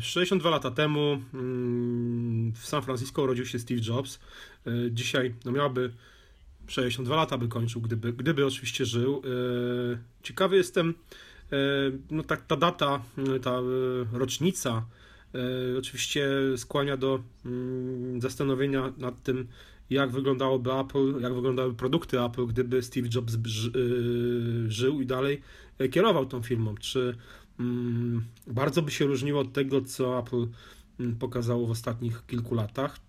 62 lata temu mm, w San Francisco urodził się Steve Jobs. E, dzisiaj no miałby 62 lata by kończył, gdyby, gdyby oczywiście żył. E, ciekawy jestem, e, no tak ta data, ta rocznica oczywiście skłania do mm, zastanowienia nad tym, jak wyglądałoby Apple, jak wyglądały produkty Apple, gdyby Steve Jobs żył i dalej kierował tą firmą. Czy Mm, bardzo by się różniło od tego, co Apple mm, pokazało w ostatnich kilku latach.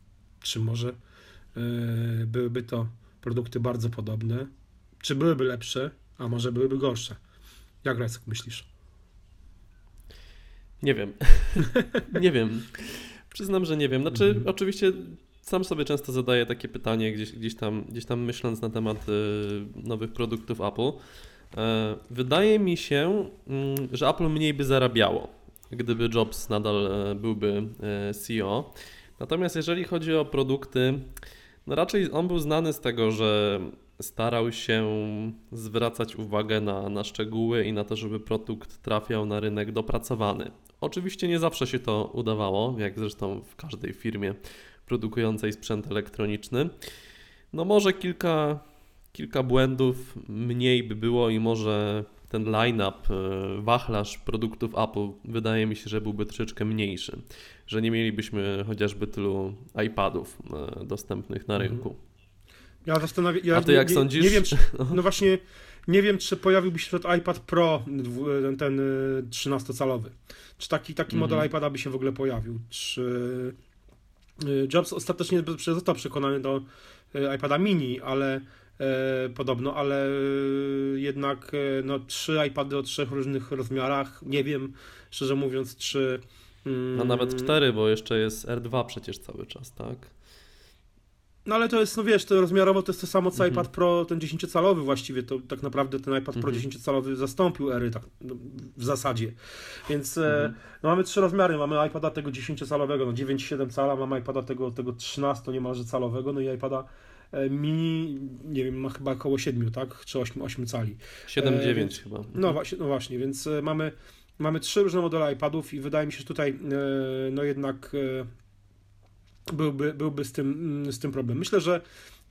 Czy może e, byłyby to produkty bardzo podobne? Czy byłyby lepsze, a może byłyby gorsze? Jak Rajcek myślisz? Nie wiem. nie wiem. Przyznam, że nie wiem. Znaczy, mhm. oczywiście sam sobie często zadaję takie pytanie, gdzieś, gdzieś, tam, gdzieś tam myśląc na temat y, nowych produktów Apple. E, wydaje mi się, mm, że Apple mniej by zarabiało, gdyby Jobs nadal e, byłby e, CEO. Natomiast jeżeli chodzi o produkty, no raczej on był znany z tego, że starał się zwracać uwagę na, na szczegóły i na to, żeby produkt trafiał na rynek dopracowany. Oczywiście nie zawsze się to udawało, jak zresztą w każdej firmie produkującej sprzęt elektroniczny. No może kilka kilka błędów mniej by było i może ten line-up, e, wachlarz produktów Apple wydaje mi się, że byłby troszeczkę mniejszy, że nie mielibyśmy chociażby tylu iPadów e, dostępnych na mhm. rynku. Ja zastanawiam ja A ty jak nie, sądzisz? Nie wiem, czy, no właśnie nie wiem, czy pojawiłby się ten iPad Pro, ten, ten 13-calowy. Czy taki, taki mhm. model iPada by się w ogóle pojawił? Czy Jobs ostatecznie został przekonany do iPada mini, ale E, podobno, ale e, jednak e, no, trzy iPady o trzech różnych rozmiarach. Nie wiem, szczerze mówiąc, czy. Mm, no nawet cztery, bo jeszcze jest R2 przecież cały czas, tak? No ale to jest, no wiesz, to rozmiarowo to jest to samo co mhm. iPad Pro, ten 10-calowy właściwie, to tak naprawdę ten iPad Pro 10-calowy mhm. zastąpił ery tak no, w zasadzie. Więc mhm. no, mamy trzy rozmiary, mamy iPada tego 10-calowego, no 9,7 cala, mamy iPada tego, tego 13 niemalże calowego, no i iPada E, mini, nie wiem, ma chyba około 7, tak? Czy 8, 8 cali. 7-9 e, chyba. No właśnie, no właśnie, więc e, mamy, mamy trzy różne modele iPadów i wydaje mi się, że tutaj no jednak byłby, byłby z, tym, mm, z tym problem. Myślę, że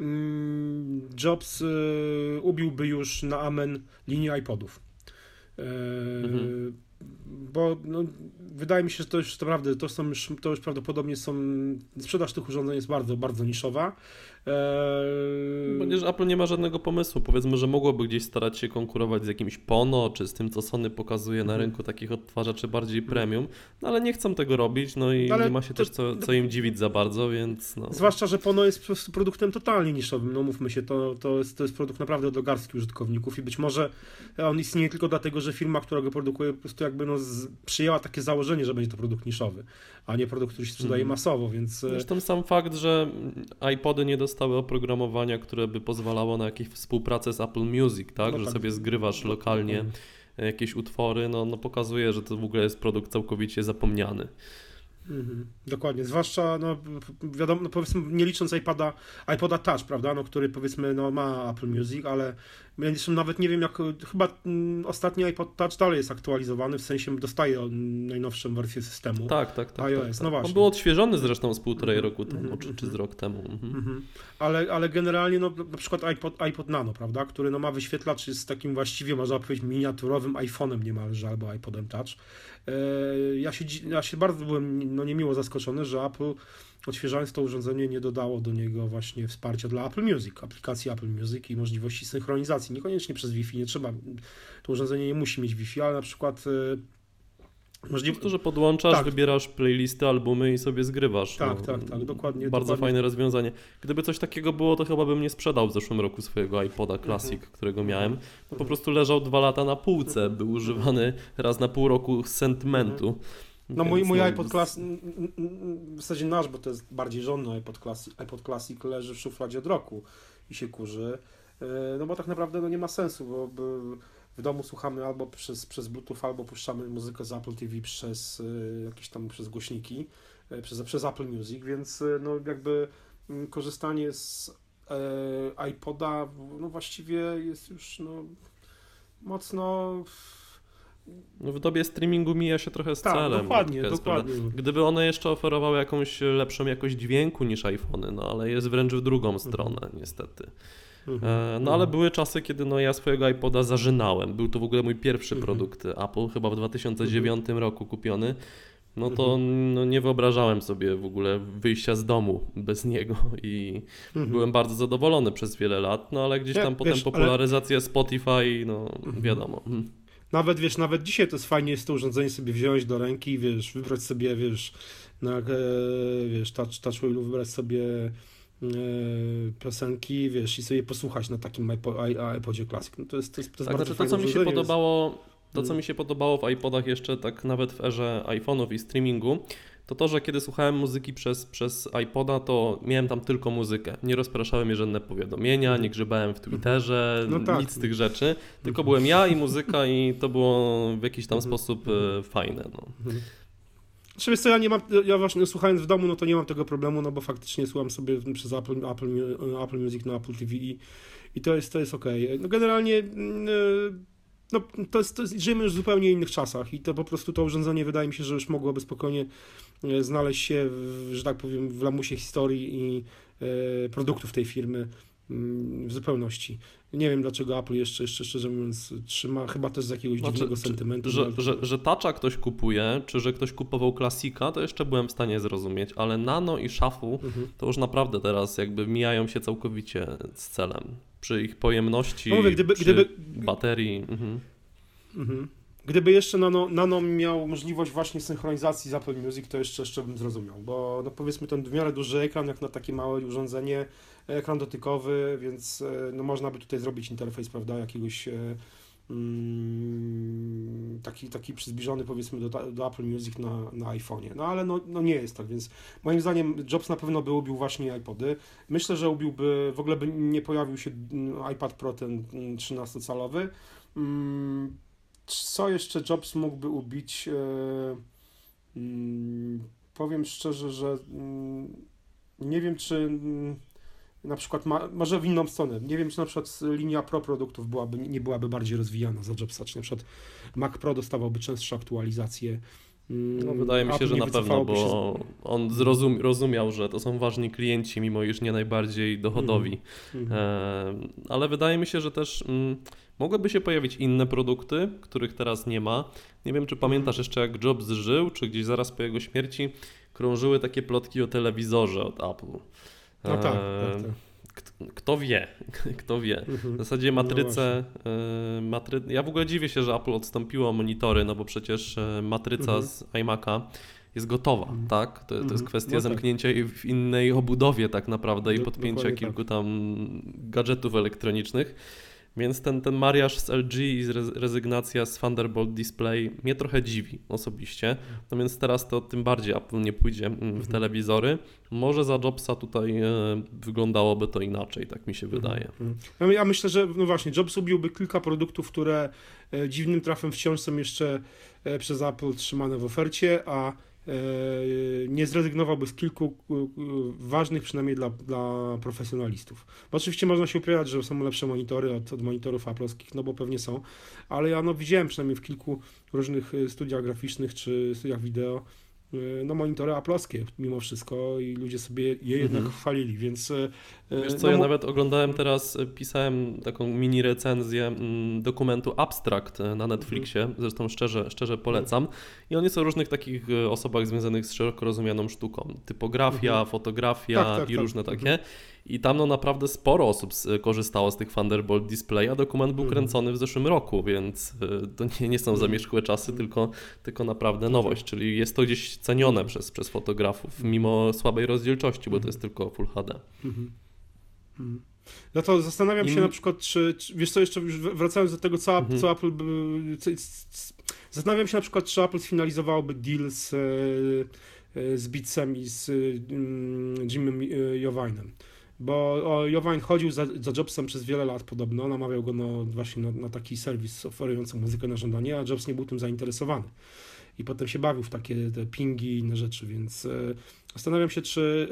mm, Jobs ubiłby już na amen linię iPodów. Mhm bo no, wydaje mi się, że to już naprawdę, to, są już, to już prawdopodobnie są, sprzedaż tych urządzeń jest bardzo, bardzo niszowa. Eee... Ponieważ Apple nie ma żadnego pomysłu. Powiedzmy, że mogłoby gdzieś starać się konkurować z jakimś Pono, czy z tym, co Sony pokazuje na mhm. rynku takich odtwarzaczy bardziej premium, no ale nie chcą tego robić, no i ale nie ma się to, też co, co im dziwić za bardzo, więc no. Zwłaszcza, że Pono jest po prostu produktem totalnie niszowym, no mówmy się, to, to, jest, to jest produkt naprawdę dla garstki użytkowników i być może on istnieje tylko dlatego, że firma, która go produkuje po prostu jakby no z, przyjęła takie założenie, że będzie to produkt niszowy, a nie produkt, który się sprzedaje mm. masowo, więc... E, Zresztą sam fakt, że iPody nie dostały oprogramowania, które by pozwalało na jakąś współpracę z Apple Music, tak? No że tak. sobie zgrywasz lokalnie jakieś utwory, no, no pokazuje, że to w ogóle jest produkt całkowicie zapomniany. Mhm, dokładnie, zwłaszcza, no wiadomo, no, powiedzmy, nie licząc iPada, iPoda Touch, prawda, no, który powiedzmy, no ma Apple Music, ale ja nawet nie wiem, jak, chyba mm, ostatni iPod Touch dalej jest aktualizowany, w sensie dostaje najnowszą wersję systemu. Tak, tak, tak. iOS, tak, tak. no właśnie. On był odświeżony zresztą z półtorej mhm, roku temu, mm -hmm, czy, czy z rok temu. Mm -hmm. ale, ale generalnie, no na przykład iPod, iPod Nano, prawda, który no ma wyświetlacz z takim właściwie, można powiedzieć, miniaturowym iPhone'em niemalże, albo iPodem Touch. E, ja się, ja się bardzo byłem no, niemiło zaskoczony, że Apple odświeżając to urządzenie nie dodało do niego właśnie wsparcia dla Apple Music, aplikacji Apple Music i możliwości synchronizacji. Niekoniecznie przez Wi-Fi, nie trzeba, to urządzenie nie musi mieć Wi-Fi, ale na przykład e, Możliwe to, że podłączasz, tak. wybierasz playlisty, albumy i sobie zgrywasz. Tak, no, tak, tak, dokładnie. Bardzo dokładnie. fajne rozwiązanie. Gdyby coś takiego było, to chyba bym nie sprzedał w zeszłym roku swojego iPoda Classic, mhm. którego miałem. No, po prostu leżał dwa lata na półce, był używany raz na pół roku z sentymentu. No mój, mój iPod Classic, w zasadzie nasz, bo to jest bardziej żonny iPod Classic, iPod Classic leży w szufladzie od roku i się kurzy. E, no bo tak naprawdę no nie ma sensu, bo w domu słuchamy albo przez, przez Bluetooth, albo puszczamy muzykę z Apple TV przez e, jakieś tam przez głośniki, e, przez, przez Apple Music, więc no jakby mm, korzystanie z iPoda no właściwie jest już no mocno No w dobie streamingu mija się trochę z Tak, celem. dokładnie, dokładnie. prawda. Gdyby one jeszcze oferowały jakąś lepszą jakość dźwięku niż iPhony, no ale jest wręcz w drugą stronę niestety. Mhm. E, No ale były czasy, kiedy no, ja swojego iPoda zażynałem. Był to w ogóle mój pierwszy Mhm. produkt Apple, chyba w 2009 roku kupiony. No to no, nie wyobrażałem sobie w ogóle wyjścia z domu bez niego i Mhm. byłem bardzo zadowolony przez wiele lat, no ale gdzieś Ja- tam potem wiesz, ale- popularyzacja Spotify, no wiadomo. Nawet wiesz, nawet dzisiaj to jest fajnie jest to urządzenie sobie wziąć do ręki, wiesz, wybrać sobie, wiesz, na, e, wiesz, touch, touch wheelu wybrać sobie e, piosenki, wiesz, i sobie posłuchać na takim iPodzie Classic. No to jest, to jest, to jest Tak, bardzo znaczy to, co mi się podobało, to, co Mm. mi się podobało w iPodach jeszcze, tak nawet w erze iPhone'ów i streamingu, to to, że kiedy słuchałem muzyki przez, przez iPoda, to miałem tam tylko muzykę. Nie rozpraszały mnie żadne powiadomienia, nie grzebałem w Twitterze, No tak. nic z tych rzeczy. Tylko byłem ja i muzyka i to było w jakiś tam Mhm. sposób e, fajne. No. Mhm. Znaczy, wiesz co, ja nie mam, ja właśnie słuchając w domu, no to nie mam tego problemu, no bo faktycznie słucham sobie przez Apple, Apple, Apple Music na Apple TV i, i to jest, to jest okej. No generalnie, e, no to jest, to jest, żyjemy już w zupełnie innych czasach i to po prostu to urządzenie wydaje mi się, że już mogłoby spokojnie e, znaleźć się, w, że tak powiem, w lamusie historii i e, produktów tej firmy mm, w zupełności. Nie wiem dlaczego Apple jeszcze, jeszcze szczerze mówiąc trzyma, chyba też z jakiegoś Znaczy, dziwnego sentymentu. Że, że, że Toucha ktoś kupuje, czy że ktoś kupował klasika, to jeszcze byłem w stanie zrozumieć, ale Nano i Shuffle Mhm. to już naprawdę teraz jakby mijają się całkowicie z celem. Przy ich pojemności, No mówię, gdyby- przy gdyby- baterii. Mhm. Mhm. Gdyby jeszcze Nano, Nano miał możliwość właśnie synchronizacji z Apple Music, to jeszcze, jeszcze bym zrozumiał, bo no powiedzmy ten w miarę duży ekran, jak na takie małe urządzenie, ekran dotykowy, więc e, no można by tutaj zrobić interfejs, prawda, jakiegoś e, taki, taki przyzbliżony powiedzmy do, do Apple Music na, na iPhone'ie, no ale no, no nie jest tak, więc moim zdaniem Jobs na pewno by ubił właśnie iPody, myślę, że ubiłby, w ogóle by nie pojawił się mm, iPad Pro ten mm, 13-calowy, Mm, co jeszcze Jobs mógłby ubić? E, mm, powiem szczerze, że mm, nie wiem, czy mm, na przykład, może w inną stronę, nie wiem, czy na przykład linia Pro produktów byłaby, nie byłaby bardziej rozwijana za Jobsa, czy na przykład Mac Pro dostawałby częstsze aktualizacje. Mm, No, wydaje mi się, że na pewno, wycofałoby się bo on zrozum, rozumiał, że to są ważni klienci, mimo iż nie najbardziej dochodowi. Mhm. E, ale wydaje mi się, że też mm, mogłyby się pojawić inne produkty, których teraz nie ma. Nie wiem, czy pamiętasz jeszcze, jak Jobs żył, czy gdzieś zaraz po jego śmierci krążyły takie plotki o telewizorze od Apple. No tak, tak, tak. Kto, wie, kto wie. Mhm. W zasadzie No matrycę, e, matry... ja w ogóle dziwię się, że Apple odstąpiło monitory, no bo przecież e, matryca Mhm. z iMac'a jest gotowa, Mhm. tak? To, to jest kwestia No tak. zamknięcia jej w innej obudowie tak naprawdę i podpięcia dokładnie kilku tam gadżetów elektronicznych. Więc ten, ten mariaż z LG i rezygnacja z Thunderbolt Display mnie trochę dziwi osobiście. No więc teraz to tym bardziej Apple nie pójdzie mm, w Mhm. telewizory. Może za Jobsa tutaj e, wyglądałoby to inaczej, tak mi się wydaje. Mhm. Ja, ja myślę, że no właśnie, Jobs ubiłby kilka produktów, które e, dziwnym trafem wciąż są jeszcze e, przez Apple trzymane w ofercie, a nie zrezygnowałby z kilku e, e, ważnych, przynajmniej dla, dla profesjonalistów. Bo oczywiście można się upierać, że są lepsze monitory od, od monitorów Apple'owskich, no bo pewnie są, ale ja no widziałem przynajmniej w kilku różnych e, studiach graficznych czy studiach wideo, e, no monitory Apple'owskie mimo wszystko i ludzie sobie je jednak Mhm. chwalili, więc e, Wiesz no co, ja mo- nawet oglądałem teraz, e, pisałem taką mini recenzję mm, dokumentu Abstract e, na Netflixie, Mhm. zresztą szczerze, szczerze polecam. I on jest o różnych takich e, osobach związanych z szeroko rozumianą sztuką. Typografia, Mhm. fotografia Tak, tak, i tak. różne takie. I tam no naprawdę sporo osób korzystało z tych Thunderbolt Display, a dokument był Mhm. kręcony w zeszłym roku, więc e, to nie, nie są Mhm. zamierzchłe czasy, tylko, tylko naprawdę nowość, czyli jest to gdzieś cenione przez, przez fotografów, mimo słabej rozdzielczości, bo to Mhm. jest tylko Full HD. Mhm. Mhm. No to zastanawiam się na przykład, czy, czy wiesz co, jeszcze wracając do tego, co, Mhm. co Apple, co, zastanawiam się na przykład, czy Apple sfinalizowałoby deal z, e, e, z Beatsem i z mm, Jimem Jovinem. Bo Jovine chodził za, za Jobsem przez wiele lat podobno, namawiał go no, właśnie na, na taki serwis oferujący muzykę na żądanie, a Jobs nie był tym zainteresowany. I potem się bawił w takie te pingi i inne rzeczy, więc e, zastanawiam się, czy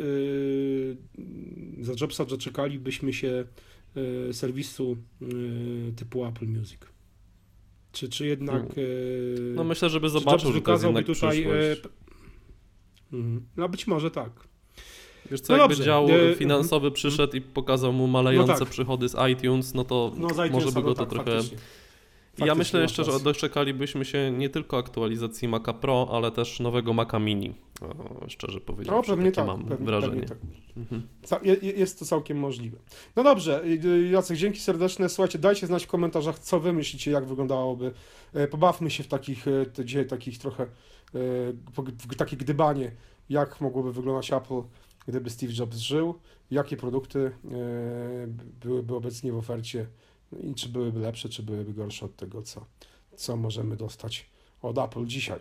e, za Jobsa doczekalibyśmy się e, serwisu typu Apple Music. Czy, czy jednak... E, No myślę, żeby czy zobaczył, że to jest jednak tutaj... Mhm. No być może tak. Wiesz co, no jakby dobrze, dział finansowy przyszedł i pokazał mu malejące No tak. przychody z iTunes, no to No z może by go no to tak, trochę... faktycznie. I ja Faktycznie myślę jeszcze, że doczekalibyśmy się nie tylko aktualizacji Maca Pro, ale też nowego Maca Mini. O, szczerze powiedziawszy, No pewnie tak, mam pewnie, wrażenie. pewnie tak. Mhm. Jest to całkiem możliwe. No dobrze, y, Jacek, dzięki serdeczne. Słuchajcie, dajcie znać w komentarzach, co wy myślicie, jak wyglądałoby. E, Pobawmy się w takich, e, dzisiaj takich trochę, e, w takie gdybanie, jak mogłoby wyglądać Apple, gdyby Steve Jobs żył, jakie produkty e, byłyby obecnie w ofercie i czy byłyby lepsze, czy byłyby gorsze od tego, co, co możemy dostać od Apple dzisiaj.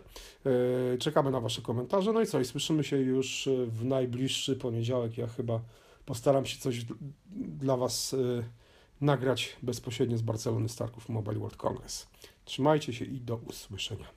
E, Czekamy na Wasze komentarze. No i co? I słyszymy się już w najbliższy poniedziałek. Ja chyba postaram się coś dla Was e, nagrać bezpośrednio z Barcelony Starków Mobile World Congress. Trzymajcie się i do usłyszenia.